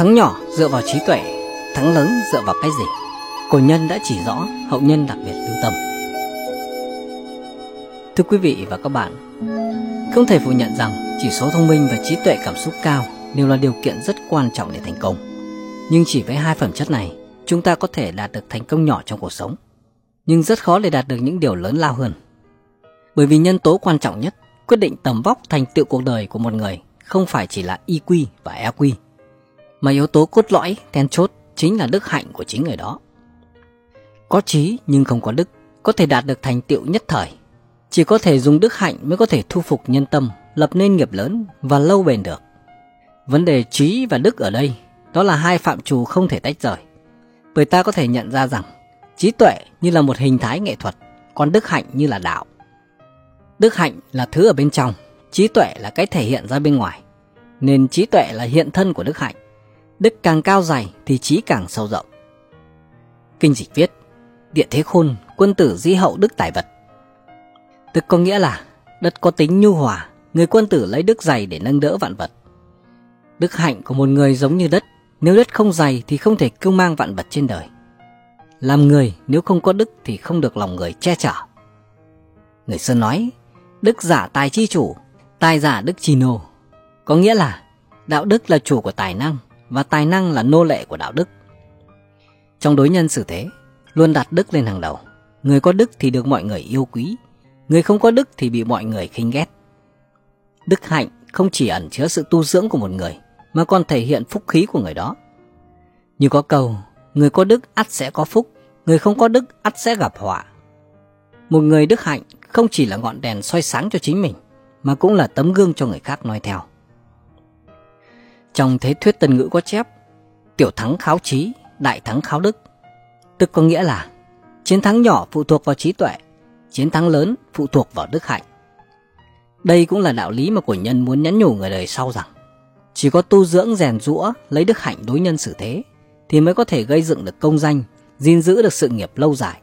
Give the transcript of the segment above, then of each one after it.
Thắng nhỏ dựa vào trí tuệ, thắng lớn dựa vào cái gì? Cổ nhân đã chỉ rõ, hậu nhân đặc biệt lưu tâm. Thưa quý vị và các bạn, không thể phủ nhận rằng chỉ số thông minh và trí tuệ cảm xúc cao đều là điều kiện rất quan trọng để thành công. Nhưng chỉ với hai phẩm chất này, chúng ta có thể đạt được thành công nhỏ trong cuộc sống, nhưng rất khó để đạt được những điều lớn lao hơn. Bởi vì nhân tố quan trọng nhất quyết định tầm vóc thành tựu cuộc đời của một người không phải chỉ là IQ và EQ, mà yếu tố cốt lõi, then chốt chính là đức hạnh của chính người đó. Có trí nhưng không có đức, có thể đạt được thành tựu nhất thời. Chỉ có thể dùng đức hạnh mới có thể thu phục nhân tâm, lập nên nghiệp lớn và lâu bền được. Vấn đề trí và đức ở đây, đó là hai phạm trù không thể tách rời. Bởi ta có thể nhận ra rằng, trí tuệ như là một hình thái nghệ thuật, còn đức hạnh như là đạo. Đức hạnh là thứ ở bên trong, trí tuệ là cái thể hiện ra bên ngoài. Nên trí tuệ là hiện thân của đức hạnh. Đức càng cao dày thì trí càng sâu rộng. Kinh dịch viết, địa thế khôn, quân tử di hậu đức tài vật. Tức có nghĩa là đất có tính nhu hòa, người quân tử lấy đức dày để nâng đỡ vạn vật. Đức hạnh của một người giống như đất, nếu đất không dày thì không thể cưu mang vạn vật trên đời. Làm người nếu không có đức thì không được lòng người che chở. Người xưa nói, đức giả tài chi chủ, tài giả đức chi nô. Có nghĩa là đạo đức là chủ của tài năng và tài năng là nô lệ của đạo đức. Trong đối nhân xử thế, luôn đặt đức lên hàng đầu. Người có đức thì được mọi người yêu quý, người không có đức thì bị mọi người khinh ghét. Đức hạnh không chỉ ẩn chứa sự tu dưỡng của một người, mà còn thể hiện phúc khí của người đó. Như có câu, người có đức ắt sẽ có phúc, người không có đức ắt sẽ gặp họa. Một người đức hạnh không chỉ là ngọn đèn soi sáng cho chính mình, mà cũng là tấm gương cho người khác noi theo. Trong thế thuyết tân ngữ có chép, tiểu thắng kháo trí, đại thắng kháo đức. Tức có nghĩa là chiến thắng nhỏ phụ thuộc vào trí tuệ, chiến thắng lớn phụ thuộc vào đức hạnh. Đây cũng là đạo lý mà cổ nhân muốn nhắn nhủ người đời sau rằng chỉ có tu dưỡng rèn rũa lấy đức hạnh đối nhân xử thế thì mới có thể gây dựng được công danh, gìn giữ được sự nghiệp lâu dài.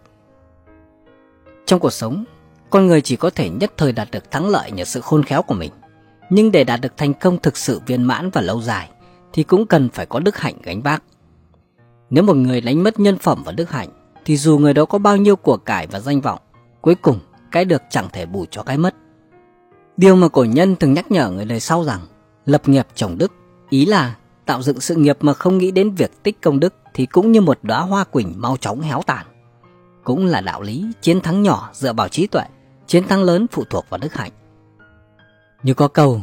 Trong cuộc sống, con người chỉ có thể nhất thời đạt được thắng lợi nhờ sự khôn khéo của mình. Nhưng để đạt được thành công thực sự viên mãn và lâu dài thì cũng cần phải có đức hạnh gánh vác. Nếu một người đánh mất nhân phẩm và đức hạnh thì dù người đó có bao nhiêu của cải và danh vọng, cuối cùng cái được chẳng thể bù cho cái mất. Điều mà cổ nhân từng nhắc nhở người đời sau rằng lập nghiệp trồng đức, ý là tạo dựng sự nghiệp mà không nghĩ đến việc tích công đức thì cũng như một đóa hoa quỳnh mau chóng héo tàn. Cũng là đạo lý chiến thắng nhỏ dựa vào trí tuệ, chiến thắng lớn phụ thuộc vào đức hạnh. Như có câu,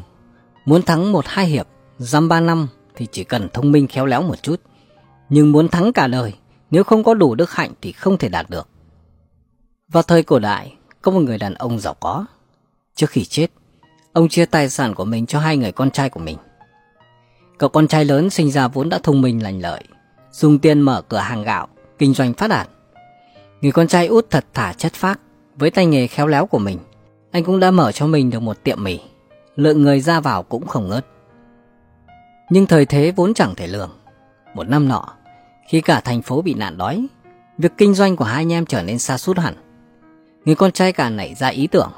muốn thắng một hai hiệp, dăm ba năm thì chỉ cần thông minh khéo léo một chút. Nhưng muốn thắng cả đời, nếu không có đủ đức hạnh thì không thể đạt được. Vào thời cổ đại, có một người đàn ông giàu có. Trước khi chết, ông chia tài sản của mình cho hai người con trai của mình. Cậu con trai lớn sinh ra vốn đã thông minh lành lợi, dùng tiền mở cửa hàng gạo, kinh doanh phát đạt. Người con trai út thật thà chất phác, với tay nghề khéo léo của mình, anh cũng đã mở cho mình được một tiệm mì, lượng người ra vào cũng không ngớt. Nhưng thời thế vốn chẳng thể lường. Một năm nọ, khi cả thành phố bị nạn đói, việc kinh doanh của hai anh em trở nên xa sút hẳn. Người con trai cả nảy ra ý tưởng,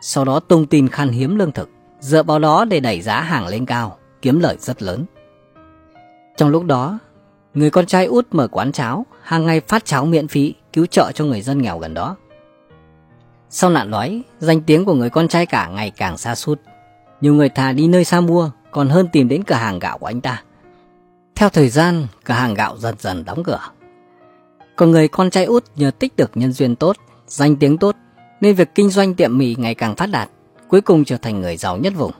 sau đó tung tin khan hiếm lương thực, dựa vào đó để đẩy giá hàng lên cao, kiếm lợi rất lớn. Trong lúc đó, người con trai út mở quán cháo, hàng ngày phát cháo miễn phí, cứu trợ cho người dân nghèo gần đó. Sau nạn đói, danh tiếng của người con trai cả ngày càng xa sút nhiều người thà đi nơi xa mua, còn hơn tìm đến cửa hàng gạo của anh ta. Theo thời gian, cửa hàng gạo dần dần đóng cửa. Còn người con trai út nhờ tích được nhân duyên tốt, danh tiếng tốt, nên việc kinh doanh tiệm mì ngày càng phát đạt, cuối cùng trở thành người giàu nhất vùng.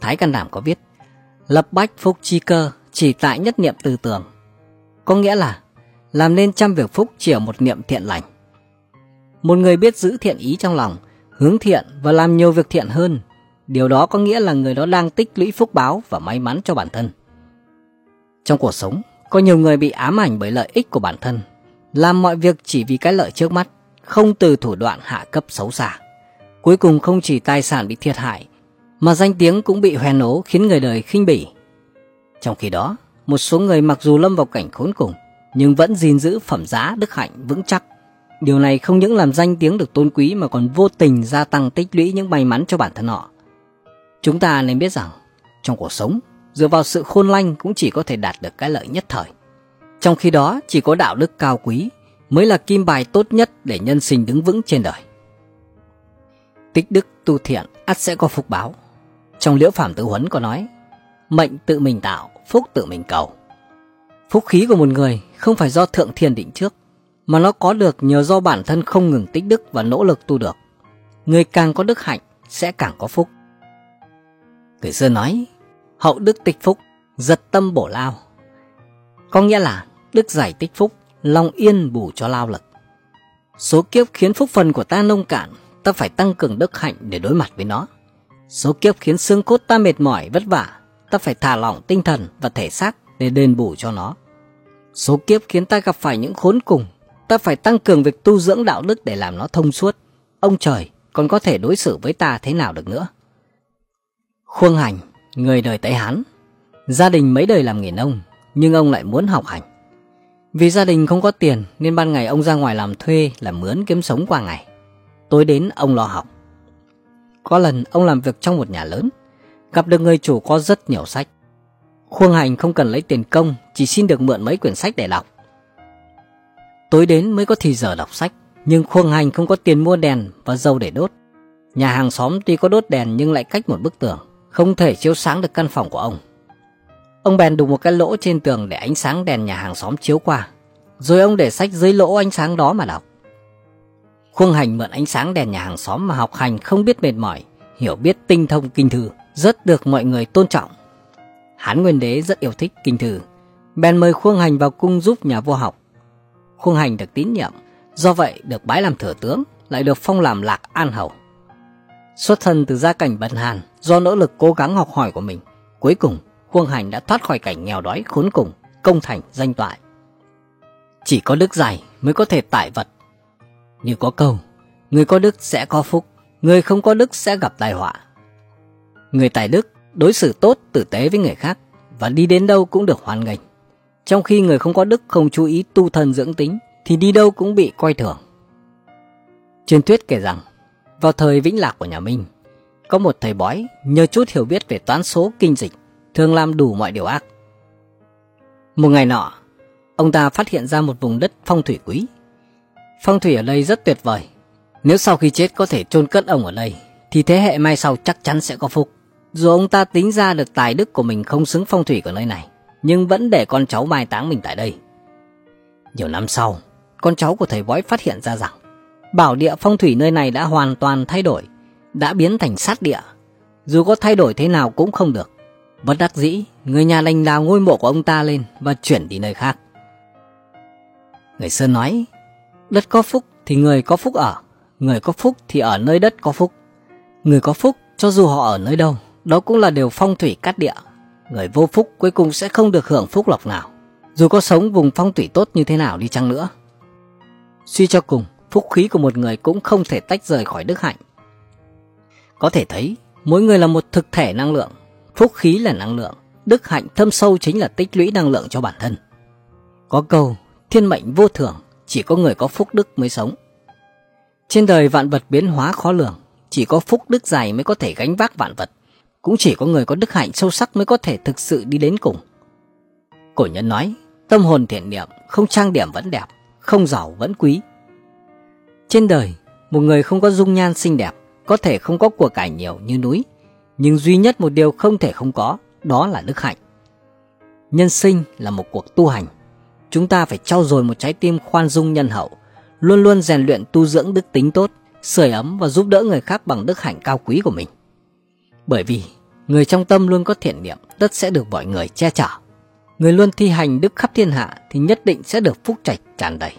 Thái Can Đảm có viết, lập bách phúc chi cơ chỉ tại nhất niệm tư tưởng. Có nghĩa là làm nên trăm việc phúc chỉ ở một niệm thiện lành. Một người biết giữ thiện ý trong lòng, hướng thiện và làm nhiều việc thiện hơn, điều đó có nghĩa là người đó đang tích lũy phúc báo và may mắn cho bản thân. Trong cuộc sống, có nhiều người bị ám ảnh bởi lợi ích của bản thân, làm mọi việc chỉ vì cái lợi trước mắt, không từ thủ đoạn hạ cấp xấu xa. Cuối cùng không chỉ tài sản bị thiệt hại, mà danh tiếng cũng bị hoen ố khiến người đời khinh bỉ. Trong khi đó, một số người mặc dù lâm vào cảnh khốn cùng, nhưng vẫn gìn giữ phẩm giá đức hạnh vững chắc. Điều này không những làm danh tiếng được tôn quý mà còn vô tình gia tăng tích lũy những may mắn cho bản thân họ. Chúng ta nên biết rằng, trong cuộc sống, dựa vào sự khôn lanh cũng chỉ có thể đạt được cái lợi nhất thời. Trong khi đó, chỉ có đạo đức cao quý mới là kim bài tốt nhất để nhân sinh đứng vững trên đời. Tích đức tu thiện ắt sẽ có phúc báo. Trong liễu phạm tự huấn có nói, mệnh tự mình tạo, phúc tự mình cầu. Phúc khí của một người không phải do thượng thiên định trước, mà nó có được nhờ do bản thân không ngừng tích đức và nỗ lực tu được. Người càng có đức hạnh sẽ càng có phúc. Người xưa nói, hậu đức tích phúc, giật tâm bổ lao. Có nghĩa là đức giải tích phúc, lòng yên bù cho lao lực. Số kiếp khiến phúc phần của ta nông cạn, ta phải tăng cường đức hạnh để đối mặt với nó. Số kiếp khiến xương cốt ta mệt mỏi vất vả, ta phải thả lỏng tinh thần và thể xác để đền bù cho nó. Số kiếp khiến ta gặp phải những khốn cùng, ta phải tăng cường việc tu dưỡng đạo đức để làm nó thông suốt. Ông trời còn có thể đối xử với ta thế nào được nữa. Khuông Hành, người đời Tây Hán, gia đình mấy đời làm nghề nông, nhưng ông lại muốn học hành. Vì gia đình không có tiền nên ban ngày ông ra ngoài làm thuê làm mướn kiếm sống qua ngày. Tối đến ông lo học. Có lần ông làm việc trong một nhà lớn, gặp được người chủ có rất nhiều sách. Khuông Hành không cần lấy tiền công, chỉ xin được mượn mấy quyển sách để đọc. Tối đến mới có thì giờ đọc sách, nhưng Khuông Hành không có tiền mua đèn và dầu để đốt. Nhà hàng xóm tuy có đốt đèn nhưng lại cách một bức tường, không thể chiếu sáng được căn phòng của ông. Ông bèn đục một cái lỗ trên tường để ánh sáng đèn nhà hàng xóm chiếu qua, rồi ông để sách dưới lỗ ánh sáng đó mà đọc. Khuông Hành mượn ánh sáng đèn nhà hàng xóm mà học hành không biết mệt mỏi, hiểu biết tinh thông kinh thư, rất được mọi người tôn trọng. Hán Nguyên Đế rất yêu thích kinh thư, bèn mời Khuông Hành vào cung giúp nhà vua học. Khuông Hành được tín nhiệm, do vậy được bái làm thừa tướng, lại được phong làm lạc an hầu. Xuất thân từ gia cảnh bần hàn, do nỗ lực cố gắng học hỏi của mình, cuối cùng Khuông Hành đã thoát khỏi cảnh nghèo đói khốn cùng, công thành danh toại. Chỉ có đức dày mới có thể tải vật. Như có câu, người có đức sẽ có phúc, người không có đức sẽ gặp tai họa. Người tài đức đối xử tốt tử tế với người khác và đi đến đâu cũng được hoan nghênh. Trong khi người không có đức không chú ý tu thân dưỡng tính thì đi đâu cũng bị coi thường. Truyền thuyết kể rằng, vào thời vĩnh lạc của nhà Minh, có một thầy bói nhờ chút hiểu biết về toán số kinh dịch, thường làm đủ mọi điều ác. Một ngày nọ, ông ta phát hiện ra một vùng đất phong thủy quý. Phong thủy ở đây rất tuyệt vời. Nếu sau khi chết có thể chôn cất ông ở đây, thì thế hệ mai sau chắc chắn sẽ có phúc. Dù ông ta tính ra được tài đức của mình không xứng phong thủy của nơi này, nhưng vẫn để con cháu mai táng mình tại đây. Nhiều năm sau, con cháu của thầy bói phát hiện ra rằng bảo địa phong thủy nơi này đã hoàn toàn thay đổi, đã biến thành sát địa. Dù có thay đổi thế nào cũng không được. Bất đắc dĩ, người nhà đành đào ngôi mộ của ông ta lên và chuyển đi nơi khác. Người xưa nói, đất có phúc thì người có phúc ở, người có phúc thì ở nơi đất có phúc. Người có phúc cho dù họ ở nơi đâu, đó cũng là điều phong thủy cát địa. Người vô phúc cuối cùng sẽ không được hưởng phúc lộc nào, dù có sống vùng phong thủy tốt như thế nào đi chăng nữa. Suy cho cùng, phúc khí của một người cũng không thể tách rời khỏi đức hạnh. Có thể thấy, mỗi người là một thực thể năng lượng, phúc khí là năng lượng, đức hạnh thâm sâu chính là tích lũy năng lượng cho bản thân. Có câu, thiên mệnh vô thường, chỉ có người có phúc đức mới sống. Trên đời vạn vật biến hóa khó lường, chỉ có phúc đức dày mới có thể gánh vác vạn vật. Cũng chỉ có người có đức hạnh sâu sắc mới có thể thực sự đi đến cùng. Cổ nhân nói, tâm hồn thiện niệm, không trang điểm vẫn đẹp, không giàu vẫn quý. Trên đời, một người không có dung nhan xinh đẹp, có thể không có của cải nhiều như núi, nhưng duy nhất một điều không thể không có, đó là đức hạnh. Nhân sinh là một cuộc tu hành. Chúng ta phải trau dồi một trái tim khoan dung nhân hậu, luôn luôn rèn luyện tu dưỡng đức tính tốt, sưởi ấm và giúp đỡ người khác bằng đức hạnh cao quý của mình. Bởi vì người trong tâm luôn có thiện niệm, tất sẽ được mọi người che chở. Người luôn thi hành đức khắp thiên hạ thì nhất định sẽ được phúc trạch tràn đầy.